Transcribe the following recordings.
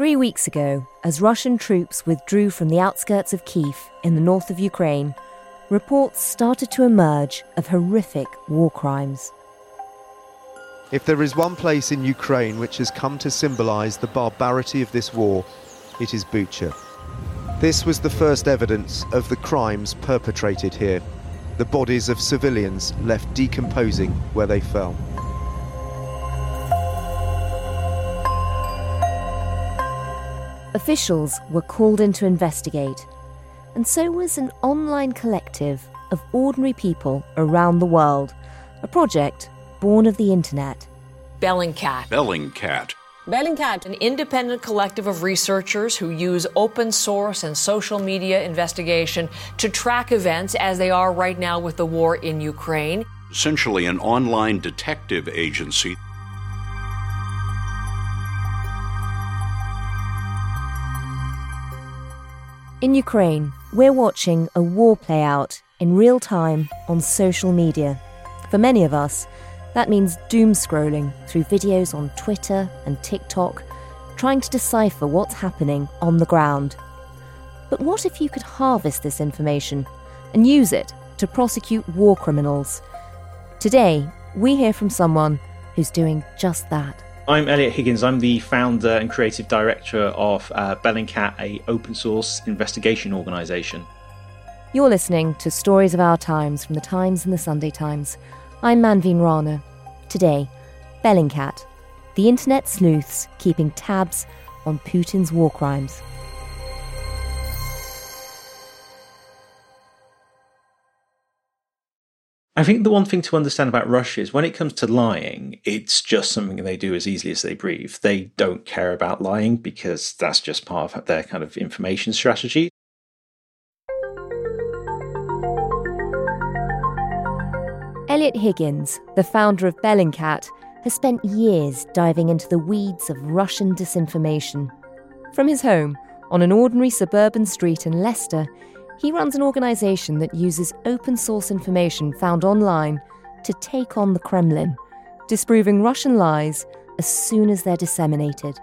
Three weeks ago, as Russian troops withdrew from the outskirts of Kiev in the north of Ukraine, reports started to emerge of horrific war crimes. If there is one place in Ukraine which has come to symbolise the barbarity of this war, it is Bucha. This was the first evidence of the crimes perpetrated here. The bodies of civilians left decomposing where they fell. Officials were called in to investigate, and so was an online collective of ordinary people around the world, a project born of the internet. Bellingcat. Bellingcat. Bellingcat, an independent collective of researchers who use open source and social media investigation to track events as they are right now with the war in Ukraine. Essentially, an online detective agency. In Ukraine, we're watching a war play out in real time on social media. For many of us, that means doom scrolling through videos on Twitter and TikTok, trying to decipher what's happening on the ground. But what if you could harvest this information and use it to prosecute war criminals? Today, we hear from someone who's doing just that. I'm Eliot Higgins. I'm the founder and creative director of uh, Bellingcat, a open source investigation organisation. You're listening to Stories of Our Times from the Times and the Sunday Times. I'm Manveen Rana. Today, Bellingcat, the internet sleuths keeping tabs on Putin's war crimes. I think the one thing to understand about Russia is when it comes to lying, it's just something they do as easily as they breathe. They don't care about lying because that's just part of their kind of information strategy. Eliot Higgins, the founder of Bellingcat, has spent years diving into the weeds of Russian disinformation. From his home on an ordinary suburban street in Leicester, he runs an organisation that uses open source information found online to take on the Kremlin, disproving Russian lies as soon as they're disseminated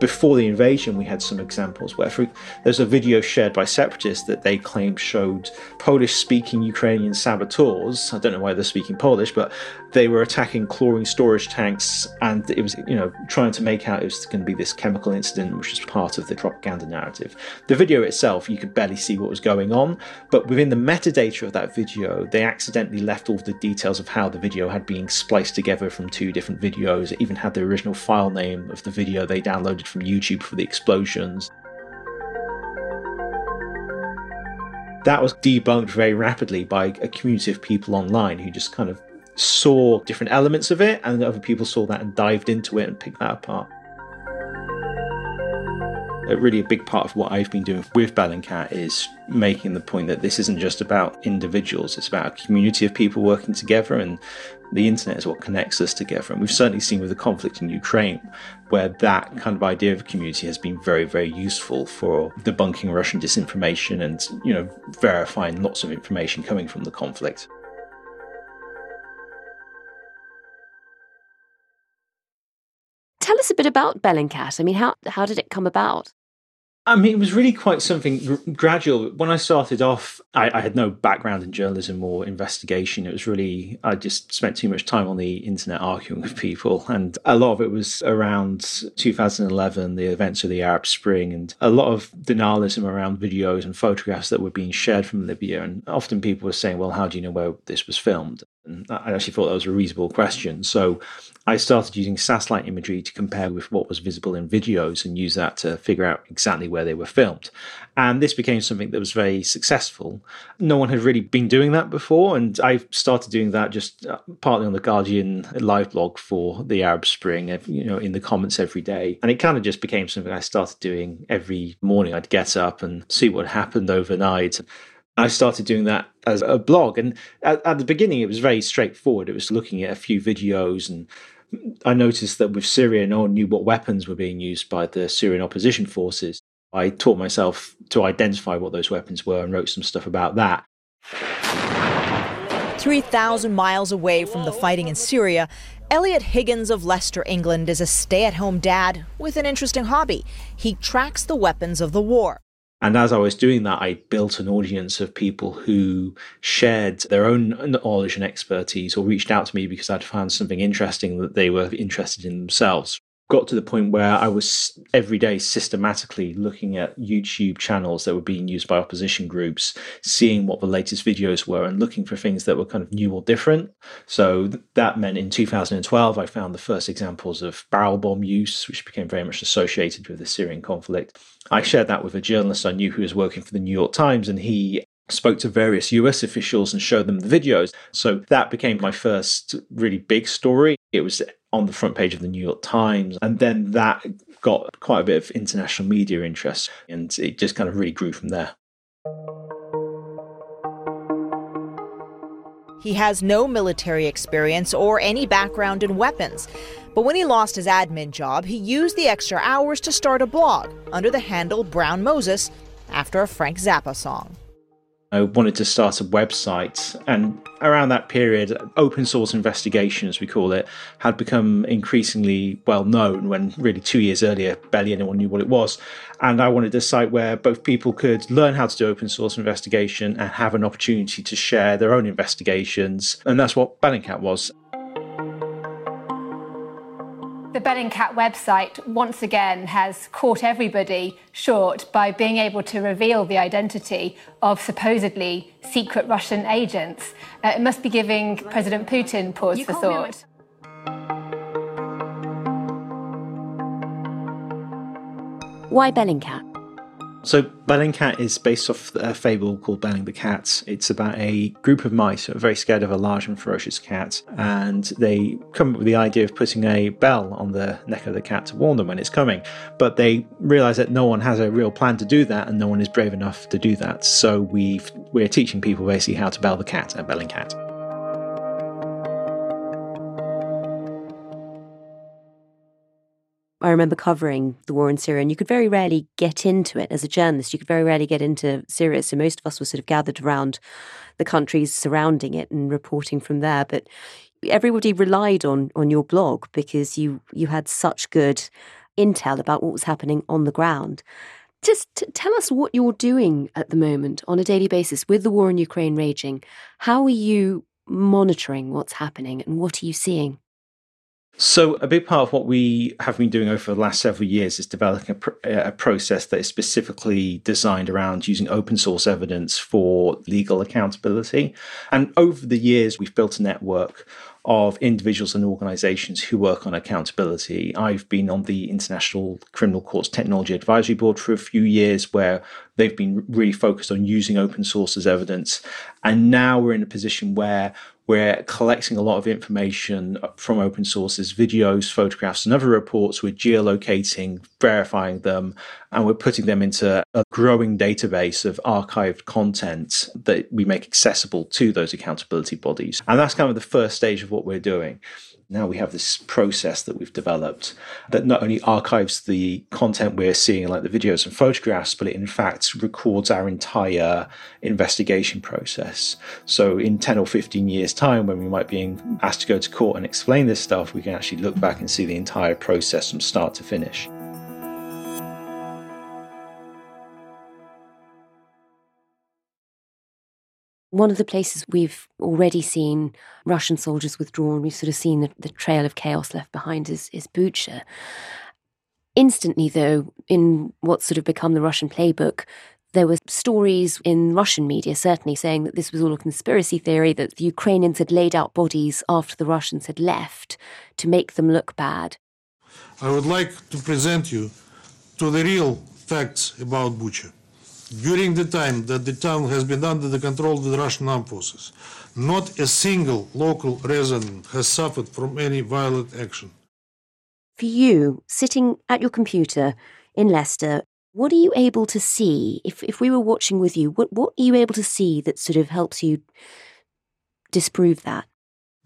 before the invasion, we had some examples where for, there's a video shared by separatists that they claim showed Polish speaking Ukrainian saboteurs. I don't know why they're speaking Polish, but they were attacking chlorine storage tanks and it was, you know, trying to make out it was going to be this chemical incident, which was part of the propaganda narrative. The video itself, you could barely see what was going on, but within the metadata of that video, they accidentally left all the details of how the video had been spliced together from two different videos. It even had the original file name of the video they downloaded from YouTube for the explosions. That was debunked very rapidly by a community of people online who just kind of saw different elements of it, and other people saw that and dived into it and picked that apart. A really a big part of what I've been doing with Bellingcat is making the point that this isn't just about individuals, it's about a community of people working together, and the internet is what connects us together. And we've certainly seen with the conflict in Ukraine where that kind of idea of community has been very, very useful for debunking Russian disinformation and, you know, verifying lots of information coming from the conflict. Tell us a bit about Bellingcat. I mean, how, how did it come about? I mean, it was really quite something gr- gradual. When I started off, I, I, had no background in journalism or investigation. It was really, I just spent too much time on the internet arguing with people. And a lot of it was around 2011, the events of the Arab Spring, and a lot of denialism around videos and photographs that were being shared from Libya. And often people were saying, well, how do you know where this was filmed? And I actually thought that was a reasonable question. So I started using satellite imagery to compare with what was visible in videos and use that to figure out exactly where they were filmed. And this became something that was very successful. No one had really been doing that before. And I started doing that just uh, partly on the Guardian live blog for the Arab Spring, you know, in the comments every day. And it kind of just became something I started doing every morning. I'd get up and see what happened overnight. I started doing that as a blog. And at, at, the beginning, it was very straightforward. It was looking at a few videos. And I noticed that with Syria, no one knew what weapons were being used by the Syrian opposition forces. I taught myself to identify what those weapons were and wrote some stuff about that. 3,000 miles away from the fighting in Syria, Eliot Higgins of Leicester, England, is a stay at home dad with an interesting hobby. He tracks the weapons of the war. And as I was doing that, I built an audience of people who shared their own knowledge and expertise or reached out to me because I'd found something interesting that they were interested in themselves got to the point where I was every day systematically looking at YouTube channels that were being used by opposition groups, seeing what the latest videos were, and looking for things that were kind of new or different. So that meant in 2012, I found the first examples of barrel bomb use, which became very much associated with the Syrian conflict. I shared that with a journalist I knew who was working for the New York Times, and he spoke to various US officials and showed them the videos. So that became my first really big story. It was on the front page of the New York Times. And then that got quite a bit of international media interest and it just kind of really grew from there. He has no military experience or any background in weapons. But when he lost his admin job, he used the extra hours to start a blog under the handle Brown Moses after a Frank Zappa song. I wanted to start a website, and around that period, open source investigation, as we call it, had become increasingly well known. When really two years earlier, barely anyone knew what it was. And I wanted a site where both people could learn how to do open source investigation and have an opportunity to share their own investigations. And that's what Bellingcat was. The Bellingcat website once again has caught everybody short by being able to reveal the identity of supposedly secret Russian agents. Uh, it must be giving President Putin pause you for thought. Why Bellingcat? So Bellingcat is based off a fable called Belling the Cat. It's about a group of mice who are very scared of a large and ferocious cat, and they come up with the idea of putting a bell on the neck of the cat to warn them when it's coming. But they realise that no one has a real plan to do that, and no one is brave enough to do that. So we we're teaching people basically how to bell the cat at Bellingcat. I remember covering the war in Syria, and you could very rarely get into it as a journalist. You could very rarely get into Syria. So most of us were sort of gathered around the countries surrounding it and reporting from there. But everybody relied on on your blog because you you had such good intel about what was happening on the ground. Just tell us what you're doing at the moment on a daily basis with the war in Ukraine raging. How are you monitoring what's happening and what are you seeing? So, a big part of what we have been doing over the last several years is developing a, pr- uh, a, process that is specifically designed around using open source evidence for legal accountability. And over the years, we've built a network of individuals and organizations who work on accountability. I've been on the International Criminal Courts Technology Advisory Board for a few years, where they've been really focused on using open source as evidence. And now we're in a position where we're collecting a lot of information from open sources, videos, photographs, and other reports. We're geolocating, verifying them, and we're putting them into a growing database of archived content that we make accessible to those accountability bodies. And that's kind of the first stage of what we're doing now we have this process that we've developed that not only archives the content we're seeing, like the videos and photographs, but it in fact records our entire investigation process. So in 10 or 15 years' time, when we might be asked to go to court and explain this stuff, we can actually look back and see the entire process from start to finish. One of the places we've already seen Russian soldiers withdrawn, we've sort of seen the, the trail of chaos left behind is, is Bucha. Instantly, though, in what's sort of become the Russian playbook, there were stories in Russian media, certainly, saying that this was all a conspiracy theory, that the Ukrainians had laid out bodies after the Russians had left to make them look bad. I would like to present you to the real facts about Bucha. During the time that the town has been under the control of the Russian armed forces, not a single local resident has suffered from any violent action. For you, sitting at your computer in Leicester, what are you able to see? If, if we were watching with you, what, what are you able to see that sort of helps you disprove that?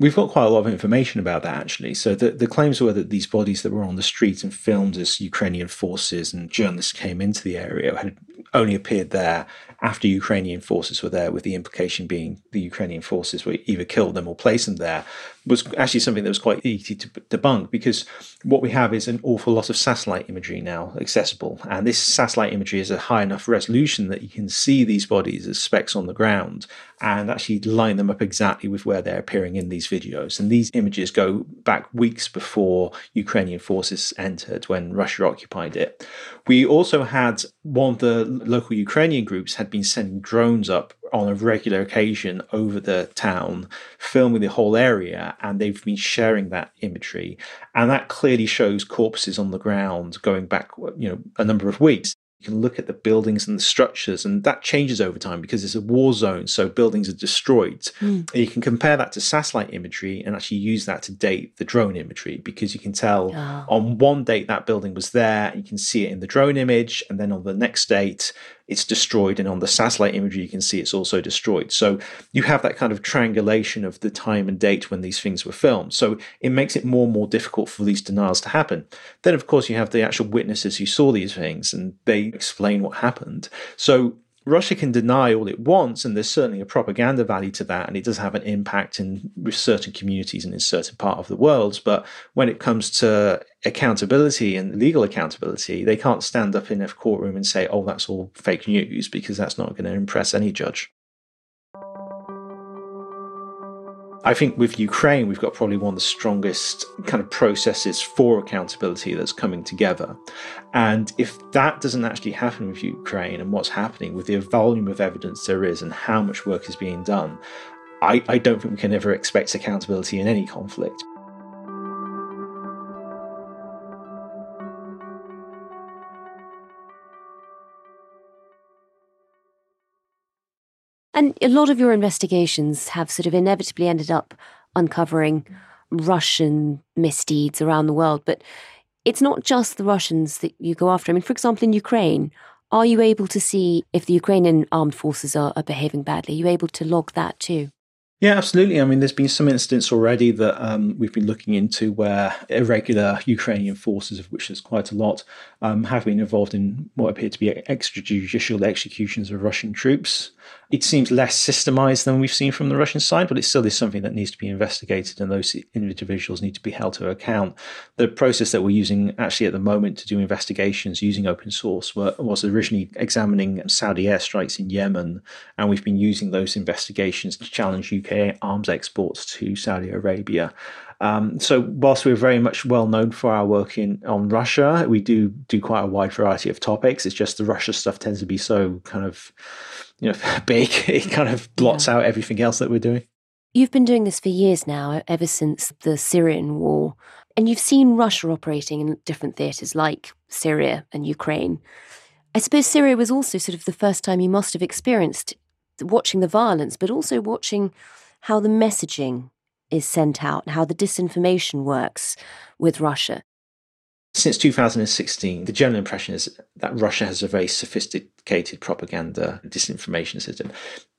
We've got quite a lot of information about that actually. So the, the claims were that these bodies that were on the street and filmed as Ukrainian forces and journalists came into the area had only appeared there after Ukrainian forces were there, with the implication being the Ukrainian forces were either killed them or placed them there, was actually something that was quite easy to debunk because what we have is an awful lot of satellite imagery now accessible. And this satellite imagery is a high enough resolution that you can see these bodies as specks on the ground and actually line them up exactly with where they're appearing in these videos. And these images go back weeks before Ukrainian forces entered when Russia occupied it. We also had one of the local Ukrainian groups had been sending drones up on a regular occasion over the town, filming the whole area, and they've been sharing that imagery. And that clearly shows corpses on the ground going back, you know, a number of weeks. You can look at the buildings and the structures, and that changes over time because it's a war zone, so buildings are destroyed. Mm. you can compare that to satellite imagery and actually use that to date the drone imagery because you can tell oh. on one date that building was there, you can see it in the drone image, and then on the next date, it's destroyed, and on the satellite imagery, you can see it's also destroyed. So you have that kind of triangulation of the time and date when these things were filmed. So it makes it more and more difficult for these denials to happen. Then, of course, you have the actual witnesses who saw these things and they explain what happened. So Russia can deny all it wants, and there's certainly a propaganda value to that, and it does have an impact in certain communities and in certain part of the world. But when it comes to accountability and legal accountability, they can't stand up in a courtroom and say, "Oh, that's all fake news," because that's not going to impress any judge. I think with Ukraine, we've got probably one of the strongest kind of processes for accountability that's coming together. And if that doesn't actually happen with Ukraine and what's happening with the volume of evidence there is and how much work is being done, I, I don't think we can ever expect accountability in any conflict. And a lot of your investigations have sort of inevitably ended up uncovering Russian misdeeds around the world. But it's not just the Russians that you go after. I mean, for example, in Ukraine, are you able to see if the Ukrainian armed forces are, are behaving badly? Are you able to log that too? Yeah, absolutely. I mean, there's been some incidents already that um, we've been looking into where irregular Ukrainian forces, of which there's quite a lot, um, have been involved in what appear to be extrajudicial executions of Russian troops. It seems less systemized than we've seen from the Russian side, but it still is something that needs to be investigated, and those individuals need to be held to account. The process that we're using actually at the moment to do investigations using open source was originally examining Saudi airstrikes in Yemen, and we've been using those investigations to challenge UK arms exports to Saudi Arabia. Um, so whilst we're very much well known for our work in on Russia, we do do quite a wide variety of topics. It's just the Russia stuff tends to be so kind of you know big it kind of blots yeah. out everything else that we're doing. You've been doing this for years now ever since the syrian war and you've seen russia operating in different theatres like syria and ukraine. I suppose syria was also sort of the first time you must have experienced watching the violence but also watching how the messaging is sent out and how the disinformation works with russia since 2016, the general impression is that Russia has a very sophisticated propaganda disinformation system.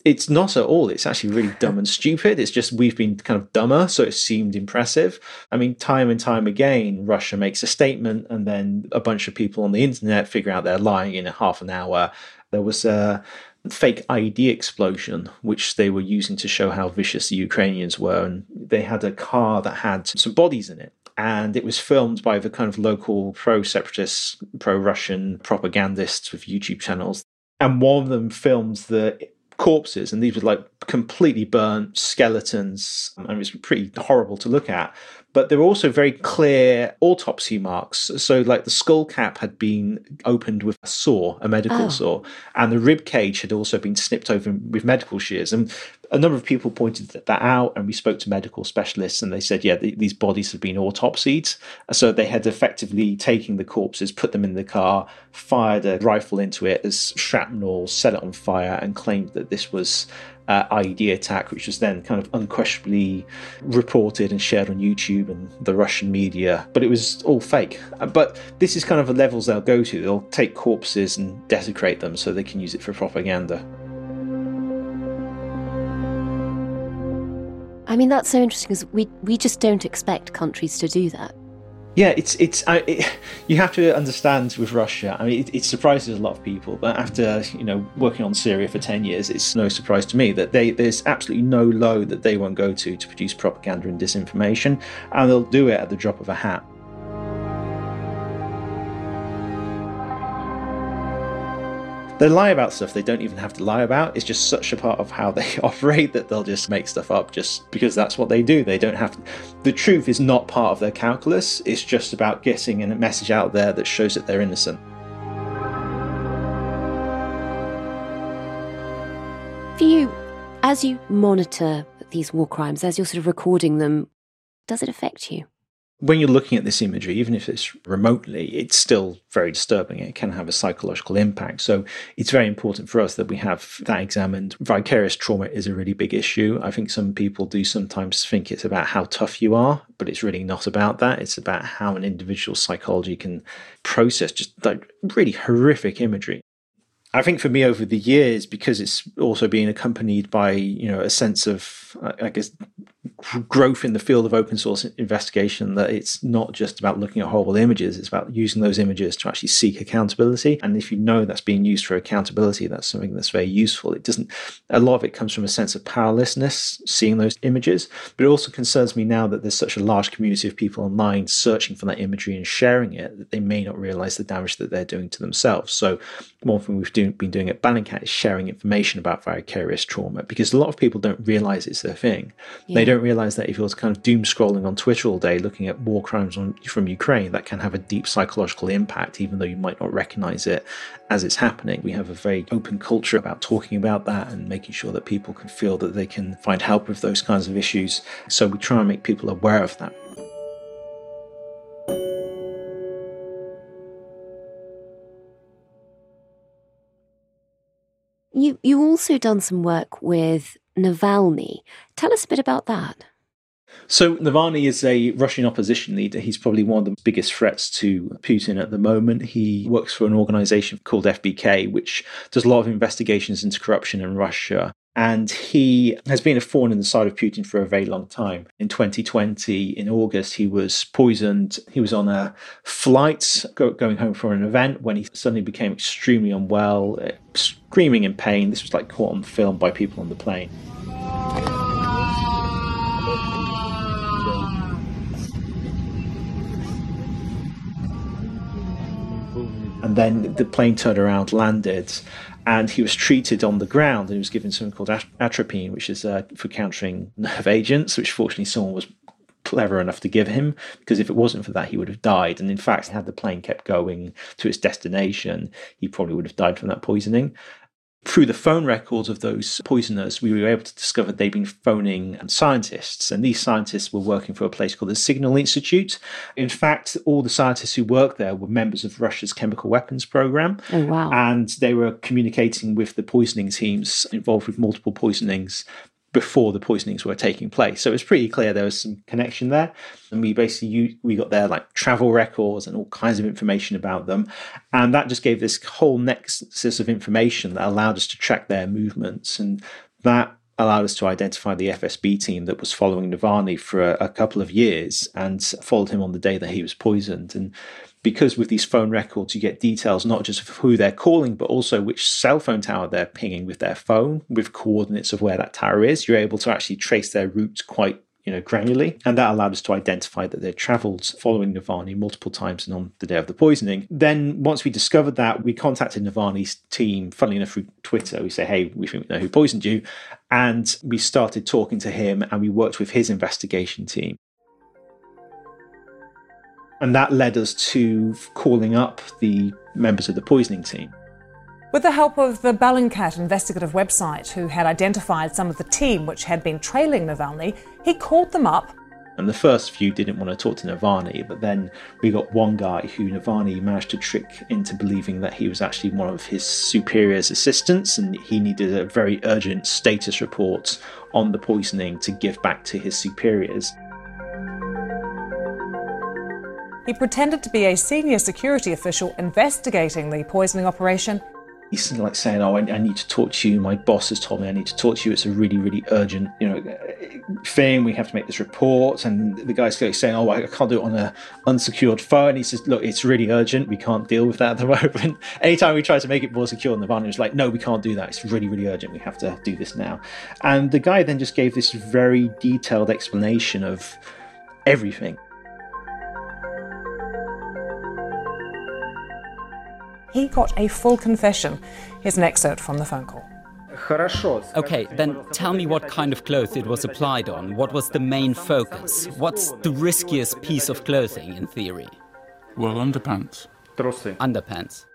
It's not at all. It's actually really dumb and stupid. It's just we've been kind of dumber, so it seemed impressive. I mean, time and time again, Russia makes a statement, and then a bunch of people on the internet figure out they're lying in a half an hour. There was a fake IED explosion, which they were using to show how vicious the Ukrainians were. And they had a car that had some bodies in it and it was filmed by the kind of local pro separatist, pro Russian propagandists with YouTube channels. And one of them filmed the corpses, and these were like completely burnt skeletons, and it was pretty horrible to look at. But there were also very clear autopsy marks. So, like the skull cap had been opened with a saw, a medical Oh. saw, and the rib cage had also been snipped open with medical shears. And a number of people pointed that out, and we spoke to medical specialists, and they said, yeah, th- these bodies had been autopsied. So they had effectively taken the corpses, put them in the car, fired a rifle into it as shrapnel, set it on fire, and claimed that this was uh, IED attack, which was then kind of unquestionably reported and shared on YouTube and the Russian media. But it was all fake. Uh, But this is kind of the levels they'll go to. They'll take corpses and desecrate them so they can use it for propaganda. I mean, that's so interesting because we, we just don't expect countries to do that. Yeah, it's it's I it, you have to understand with Russia. I mean, it, it surprises a lot of people, but after you know working on Syria for ten years, it's no surprise to me that they there's absolutely no low that they won't go to to produce propaganda and disinformation, and they'll do it at the drop of a hat. They lie about stuff they don't even have to lie about. It's just such a part of how they operate that they'll just make stuff up just because that's what they do. They don't have to. The truth is not part of their calculus. It's just about getting a message out there that shows that they're innocent. For you, as you monitor these war crimes, as you're sort of recording them, does it affect you? When you're looking at this imagery, even if it's remotely, it's still very disturbing. It can have a psychological impact. So it's very important for us that we have that examined. Vicarious trauma is a really big issue. I think some people do sometimes think it's about how tough you are, but it's really not about that. It's about how an individual's psychology can process just like really horrific imagery. I think for me over the years, because it's also been accompanied by you know a sense of I guess growth in the field of open source investigation, that it's not just about looking at horrible images; it's about using those images to actually seek accountability. And if you know that's being used for accountability, that's something that's very useful. It doesn't. A lot of it comes from a sense of powerlessness, seeing those images, but it also concerns me now that there's such a large community of people online searching for that imagery and sharing it that they may not realize the damage that they're doing to themselves. So one thing we've do, been doing at Bellingcat is sharing information about vicarious trauma because a lot of people don't realize it's their thing. Yeah. They don't realize that if you're kind of doom scrolling on Twitter all day looking at war crimes on, from Ukraine, that can have a deep psychological impact, even though you might not recognize it as it's happening. We have a very open culture about talking about that and making sure that people can feel that they can find help with those kinds of issues. So we try and make people aware of that. You you also done some work with Navalny. Tell us a bit about that. So Navalny is a Russian opposition leader. He's probably one of the biggest threats to Putin at the moment. He works for an organization called FBK, which does a lot of investigations into corruption in Russia. And he has been a thorn in the side of Putin for a very long time. In 2020, in August, he was poisoned. He was on a flight go- going home from an event when he suddenly became extremely unwell, screaming in pain. This was like caught on film by people on the plane. And then the plane turned around, landed, and he was treated on the ground and he was given something called atropine, which is uh, for countering nerve agents, which fortunately someone was clever enough to give him because if it wasn't for that he would have died. And in fact had the plane kept going to its destination he probably would have died from that poisoning through the phone records of those poisoners, we were able to discover they'd been phoning scientists, and these scientists were working for a place called the Signal Institute. In fact, all the scientists who worked there were members of Russia's chemical weapons program. Oh, wow. And they were communicating with the poisoning teams involved with multiple poisonings before the poisonings were taking place. So it was pretty clear there was some connection there. And we basically we got their like travel records and all kinds of information about them. And that just gave this whole nexus of information that allowed us to track their movements. And that allowed us to identify the FSB team that was following Navalny for a, a couple of years and followed him on the day that he was poisoned. And because with these phone records, you get details not just of who they're calling, but also which cell phone tower they're pinging with their phone, with coordinates of where that tower is. You're able to actually trace their route quite you know, granularly, and that allowed us to identify that they'd travelled following Navalny multiple times and on the day of the poisoning. Then, once we discovered that, we contacted Navalny's team, funnily enough, through Twitter. We say, hey, we think we know who poisoned you. And we started talking to him and we worked with his investigation team. And that led us to calling up the members of the poisoning team. With the help of the Bellingcat investigative website, who had identified some of the team which had been trailing Navalny, he called them up. And the first few didn't want to talk to Navalny, but then we got one guy who Navalny managed to trick into believing that he was actually one of his superior's assistants and he needed a very urgent status report on the poisoning to give back to his superiors. He pretended to be a senior security official investigating the poisoning operation he's like saying, "Oh, I, I, need to talk to you. My boss has told me I need to talk to you. It's a really, really urgent, you know, thing. We have to make this report." And the guy's saying, "Oh, I can't do it on a unsecured phone." He says, "Look, it's really urgent. We can't deal with that at the moment." Anytime we try to make it more secure, and the van was like, "No, we can't do that. It's really, really urgent. We have to do this now." And the guy then just gave this very detailed explanation of everything. He got a full confession. Here's an excerpt from the phone call. Okay, then tell me what kind of clothes it was applied on. What was the main focus? What's the riskiest piece of clothing in theory? Well, underpants. Underpants.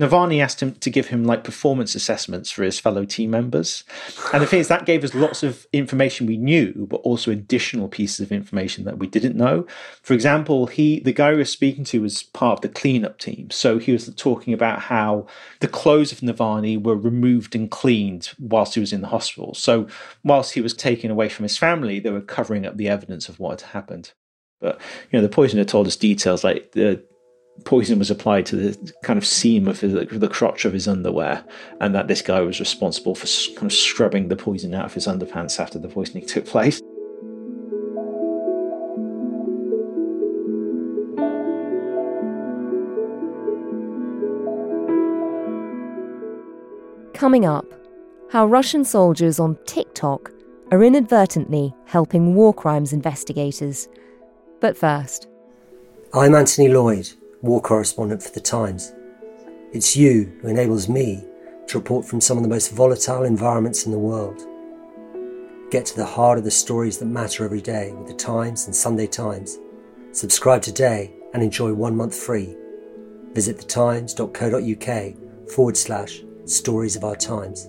Navalny asked him to give him like performance assessments for his fellow team members. And the thing is, that gave us lots of information we knew, but also additional pieces of information that we didn't know. For example, he the guy we were speaking to was part of the cleanup team. So he was talking about how the clothes of Navalny were removed and cleaned whilst he was in the hospital. So whilst he was taken away from his family, they were covering up the evidence of what had happened. But you know, the poisoner told us details like the poison was applied to the kind of seam of his, the crotch of his underwear, and that this guy was responsible for kind of scrubbing the poison out of his underpants after the poisoning took place. Coming up, how Russian soldiers on TikTok are inadvertently helping war crimes investigators. But first, I'm Anthony Lloyd war correspondent for The Times. It's you who enables me to report from some of the most volatile environments in the world. Get to the heart of the stories that matter every day with The Times and Sunday Times. Subscribe today and enjoy one month free. Visit thetimes.co.uk forward slash stories of our times.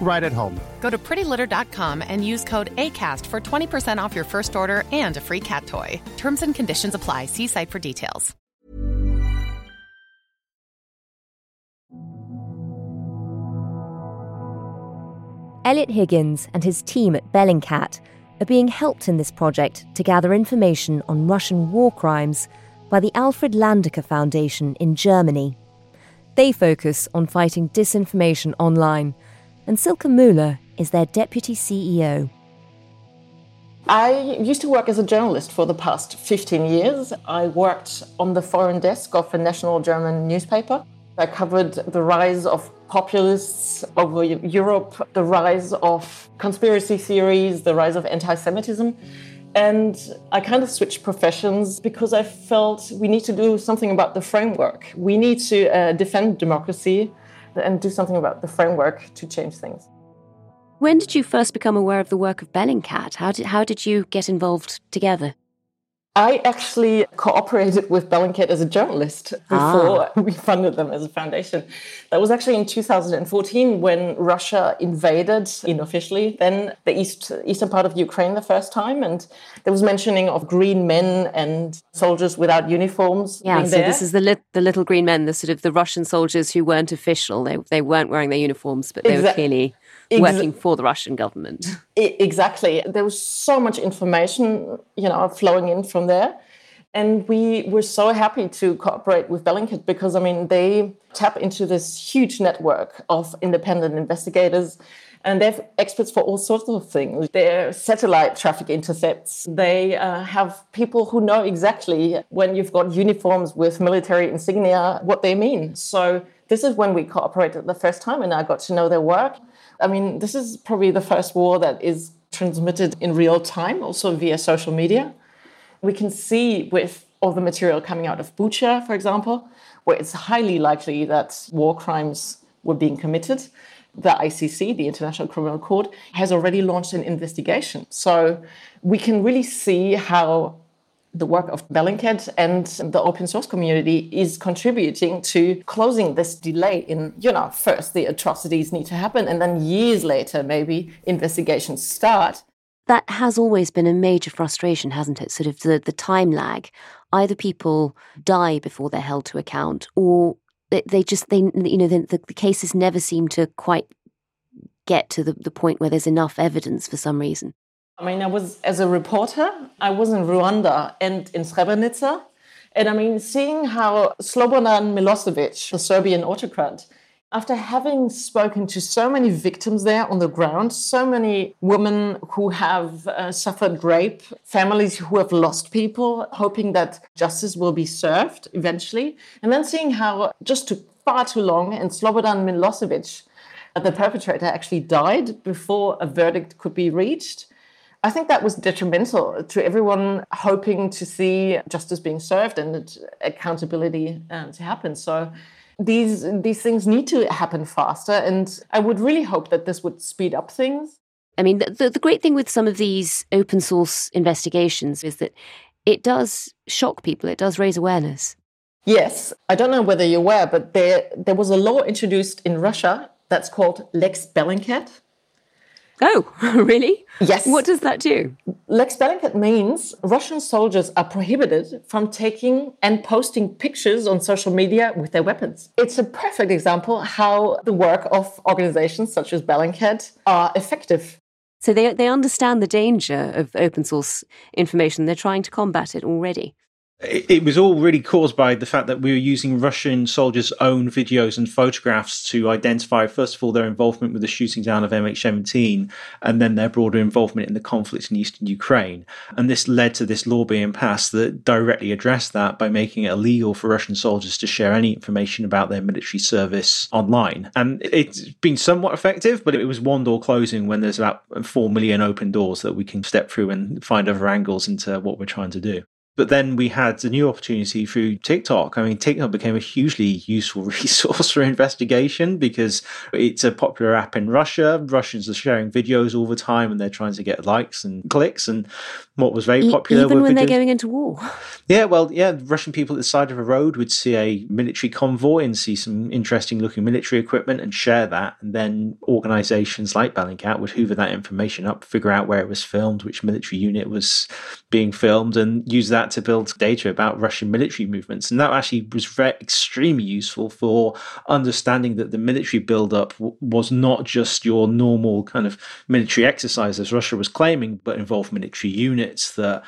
right at home. Go to prettylitter.com and use code ACAST for 20% off your first order and a free cat toy. Terms and conditions apply. See site for details. Eliot Higgins and his team at Bellingcat are being helped in this project to gather information on Russian war crimes by the Alfred Landecker Foundation in Germany. They focus on fighting disinformation online and Silke Mülherr is their deputy CEO. I used to work as a journalist for the past 15 years. I worked on the foreign desk of a national German newspaper. I covered the rise of populists over Europe, the rise of conspiracy theories, the rise of anti Semitism. And I kind of switched professions because I felt we need to do something about the framework. We need to uh, defend democracy and do something about the framework to change things. When did you first become aware of the work of Bellingcat? How did, how did you get involved together? I actually cooperated with Bellingcat as a journalist before ah. we funded them as a foundation. That was actually in 2014 when Russia invaded unofficially then the east eastern part of Ukraine the first time, and there was mentioning of green men and soldiers without uniforms. Yeah, so there. this is the lit, the little green men, the sort of the Russian soldiers who weren't official. They they weren't wearing their uniforms, but they Exa- were clearly Ex- working for the Russian government. Exactly. There was so much information, you know, flowing in from there. And we were so happy to cooperate with Bellingcat because, I mean, they tap into this huge network of independent investigators and they have experts for all sorts of things. They're satellite traffic intercepts. They uh, have people who know exactly when you've got uniforms with military insignia, what they mean. So this is when we cooperated the first time and I got to know their work. I mean, this is probably the first war that is transmitted in real time, also via social media. We can see with all the material coming out of Bucha, for example, where it's highly likely that war crimes were being committed. The ICC, the International Criminal Court, has already launched an investigation. So we can really see how the work of Bellingcat and the open source community is contributing to closing this delay in, you know, first the atrocities need to happen and then years later maybe investigations start. That has always been a major frustration, hasn't it? Sort of the, the time lag. Either people die before they're held to account or they, they just, they, you know, the, the, the cases never seem to quite get to the, the point where there's enough evidence for some reason. I mean, I was, as a reporter, I was in Rwanda and in Srebrenica. And I mean, seeing how Slobodan Milosevic, the Serbian autocrat, after having spoken to so many victims there on the ground, so many women who have uh, suffered rape, families who have lost people, hoping that justice will be served eventually, and then seeing how just took far too long and Slobodan Milosevic, the perpetrator, actually died before a verdict could be reached. I think that was detrimental to everyone hoping to see justice being served and accountability uh, to happen. So these these things need to happen faster, and I would really hope that this would speed up things. I mean, the, the, the great thing with some of these open source investigations is that it does shock people. It does raise awareness. Yes, I don't know whether you're aware, but there there was a law introduced in Russia that's called Lex Bellingcat Oh, really? Yes. What does that do? Lex Bellingcat means Russian soldiers are prohibited from taking and posting pictures on social media with their weapons. It's a perfect example how the work of organizations such as Bellingcat are effective. So they, they understand the danger of open source information. They're trying to combat it already. It was all really caused by the fact that we were using Russian soldiers' own videos and photographs to identify, first of all, their involvement with the shooting down of MH17 and then their broader involvement in the conflict in eastern Ukraine. And this led to this law being passed that directly addressed that by making it illegal for Russian soldiers to share any information about their military service online. And it's been somewhat effective, but it was one door closing when there's about 4 million open doors that we can step through and find other angles into what we're trying to do. But then we had a new opportunity through TikTok. I mean, TikTok became a hugely useful resource for investigation because it's a popular app in Russia. Russians are sharing videos all the time and they're trying to get likes and clicks. And what was very popular even when videos. they're going into war. Yeah, well, yeah, Russian people at the side of a road would see a military convoy and see some interesting looking military equipment and share that. And then organizations like Bellingcat would hoover that information up, figure out where it was filmed, which military unit was being filmed, and use that to build data about Russian military movements. And that actually was very, extremely useful for understanding that the military buildup w- was not just your normal kind of military exercise, as Russia was claiming, but involved military units that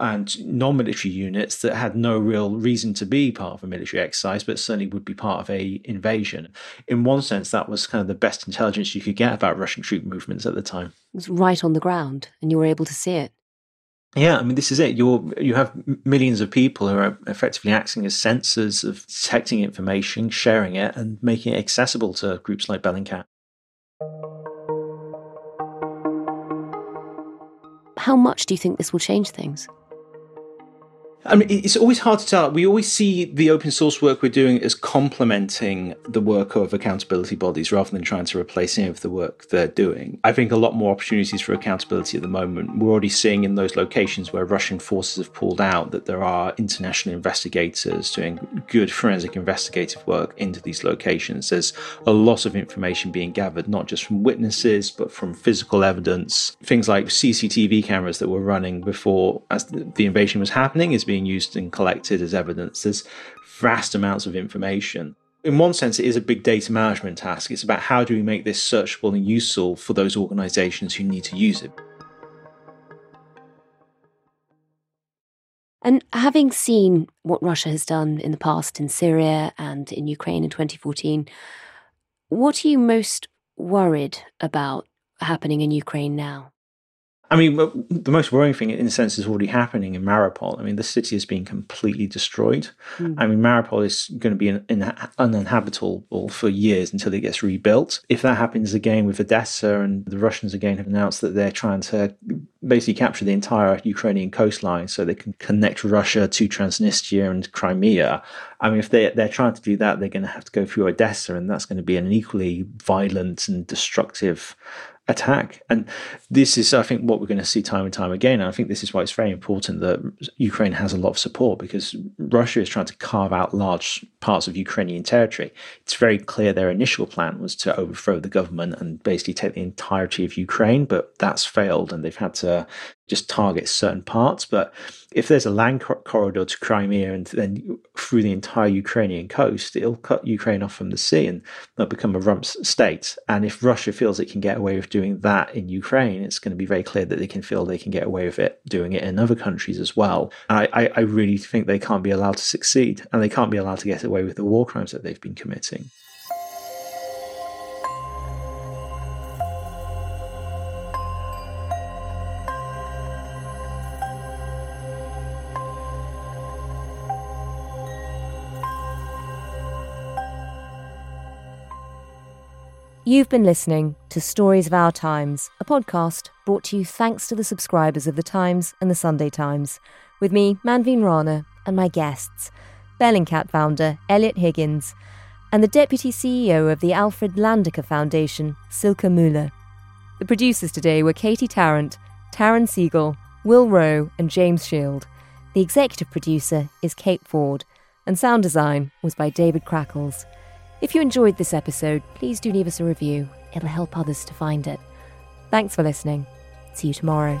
and non-military units that had no real reason to be part of a military exercise, but certainly would be part of a invasion. In one sense, that was kind of the best intelligence you could get about Russian troop movements at the time. It was right on the ground, and you were able to see it. Yeah, I mean, this is it. You're you have millions of people who are effectively acting as sensors of detecting information, sharing it, and making it accessible to groups like Bellingcat. How much do you think this will change things? I mean, it's always hard to tell. We always see the open source work we're doing as complementing the work of accountability bodies rather than trying to replace any of the work they're doing. I think a lot more opportunities for accountability at the moment. We're already seeing in those locations where Russian forces have pulled out that there are international investigators doing good forensic investigative work into these locations. There's a lot of information being gathered, not just from witnesses, but from physical evidence. Things like CCTV cameras that were running before as the invasion was happening is being used and collected as evidence. There's vast amounts of information. In one sense, it is a big data management task. It's about how do we make this searchable and useful for those organizations who need to use it. And having seen what Russia has done in the past in Syria and in Ukraine in 2014, what are you most worried about happening in Ukraine now? I mean, the most worrying thing, in a sense, is already happening in Mariupol. I mean, the city has been completely destroyed. Mm. I mean, Mariupol is going to be in, in, uninhabitable for years until it gets rebuilt. If that happens again with Odessa, and the Russians again have announced that they're trying to basically capture the entire Ukrainian coastline so they can connect Russia to Transnistria and Crimea. I mean, if they, they're trying to do that, they're going to have to go through Odessa, and that's going to be an equally violent and destructive attack. And this is, I think, what we're going to see time and time again. And I think this is why it's very important that Ukraine has a lot of support because Russia is trying to carve out large parts of Ukrainian territory. It's very clear their initial plan was to overthrow the government and basically take the entirety of Ukraine, but that's failed and they've had to just target certain parts. But if there's a land corridor to Crimea and then through the entire Ukrainian coast, it'll cut Ukraine off from the sea and they'll become a rump state. And if Russia feels it can get away with doing that in Ukraine, it's going to be very clear that they can feel they can get away with it doing it in other countries as well. I, I, I really think they can't be allowed to succeed and they can't be allowed to get away with the war crimes that they've been committing. You've been listening to Stories of Our Times, a podcast brought to you thanks to the subscribers of The Times and The Sunday Times, with me, Manveen Rana, and my guests, Bellingcat founder Eliot Higgins, and the Deputy CEO of the Alfred Landecker Foundation, Silke Mülherr. The producers today were Katie Tarrant, Taryn Siegel, Will Rowe, and James Shield. The executive producer is Kate Ford, and sound design was by David Crackles. If you enjoyed this episode, please do leave us a review. It'll help others to find it. Thanks for listening. See you tomorrow.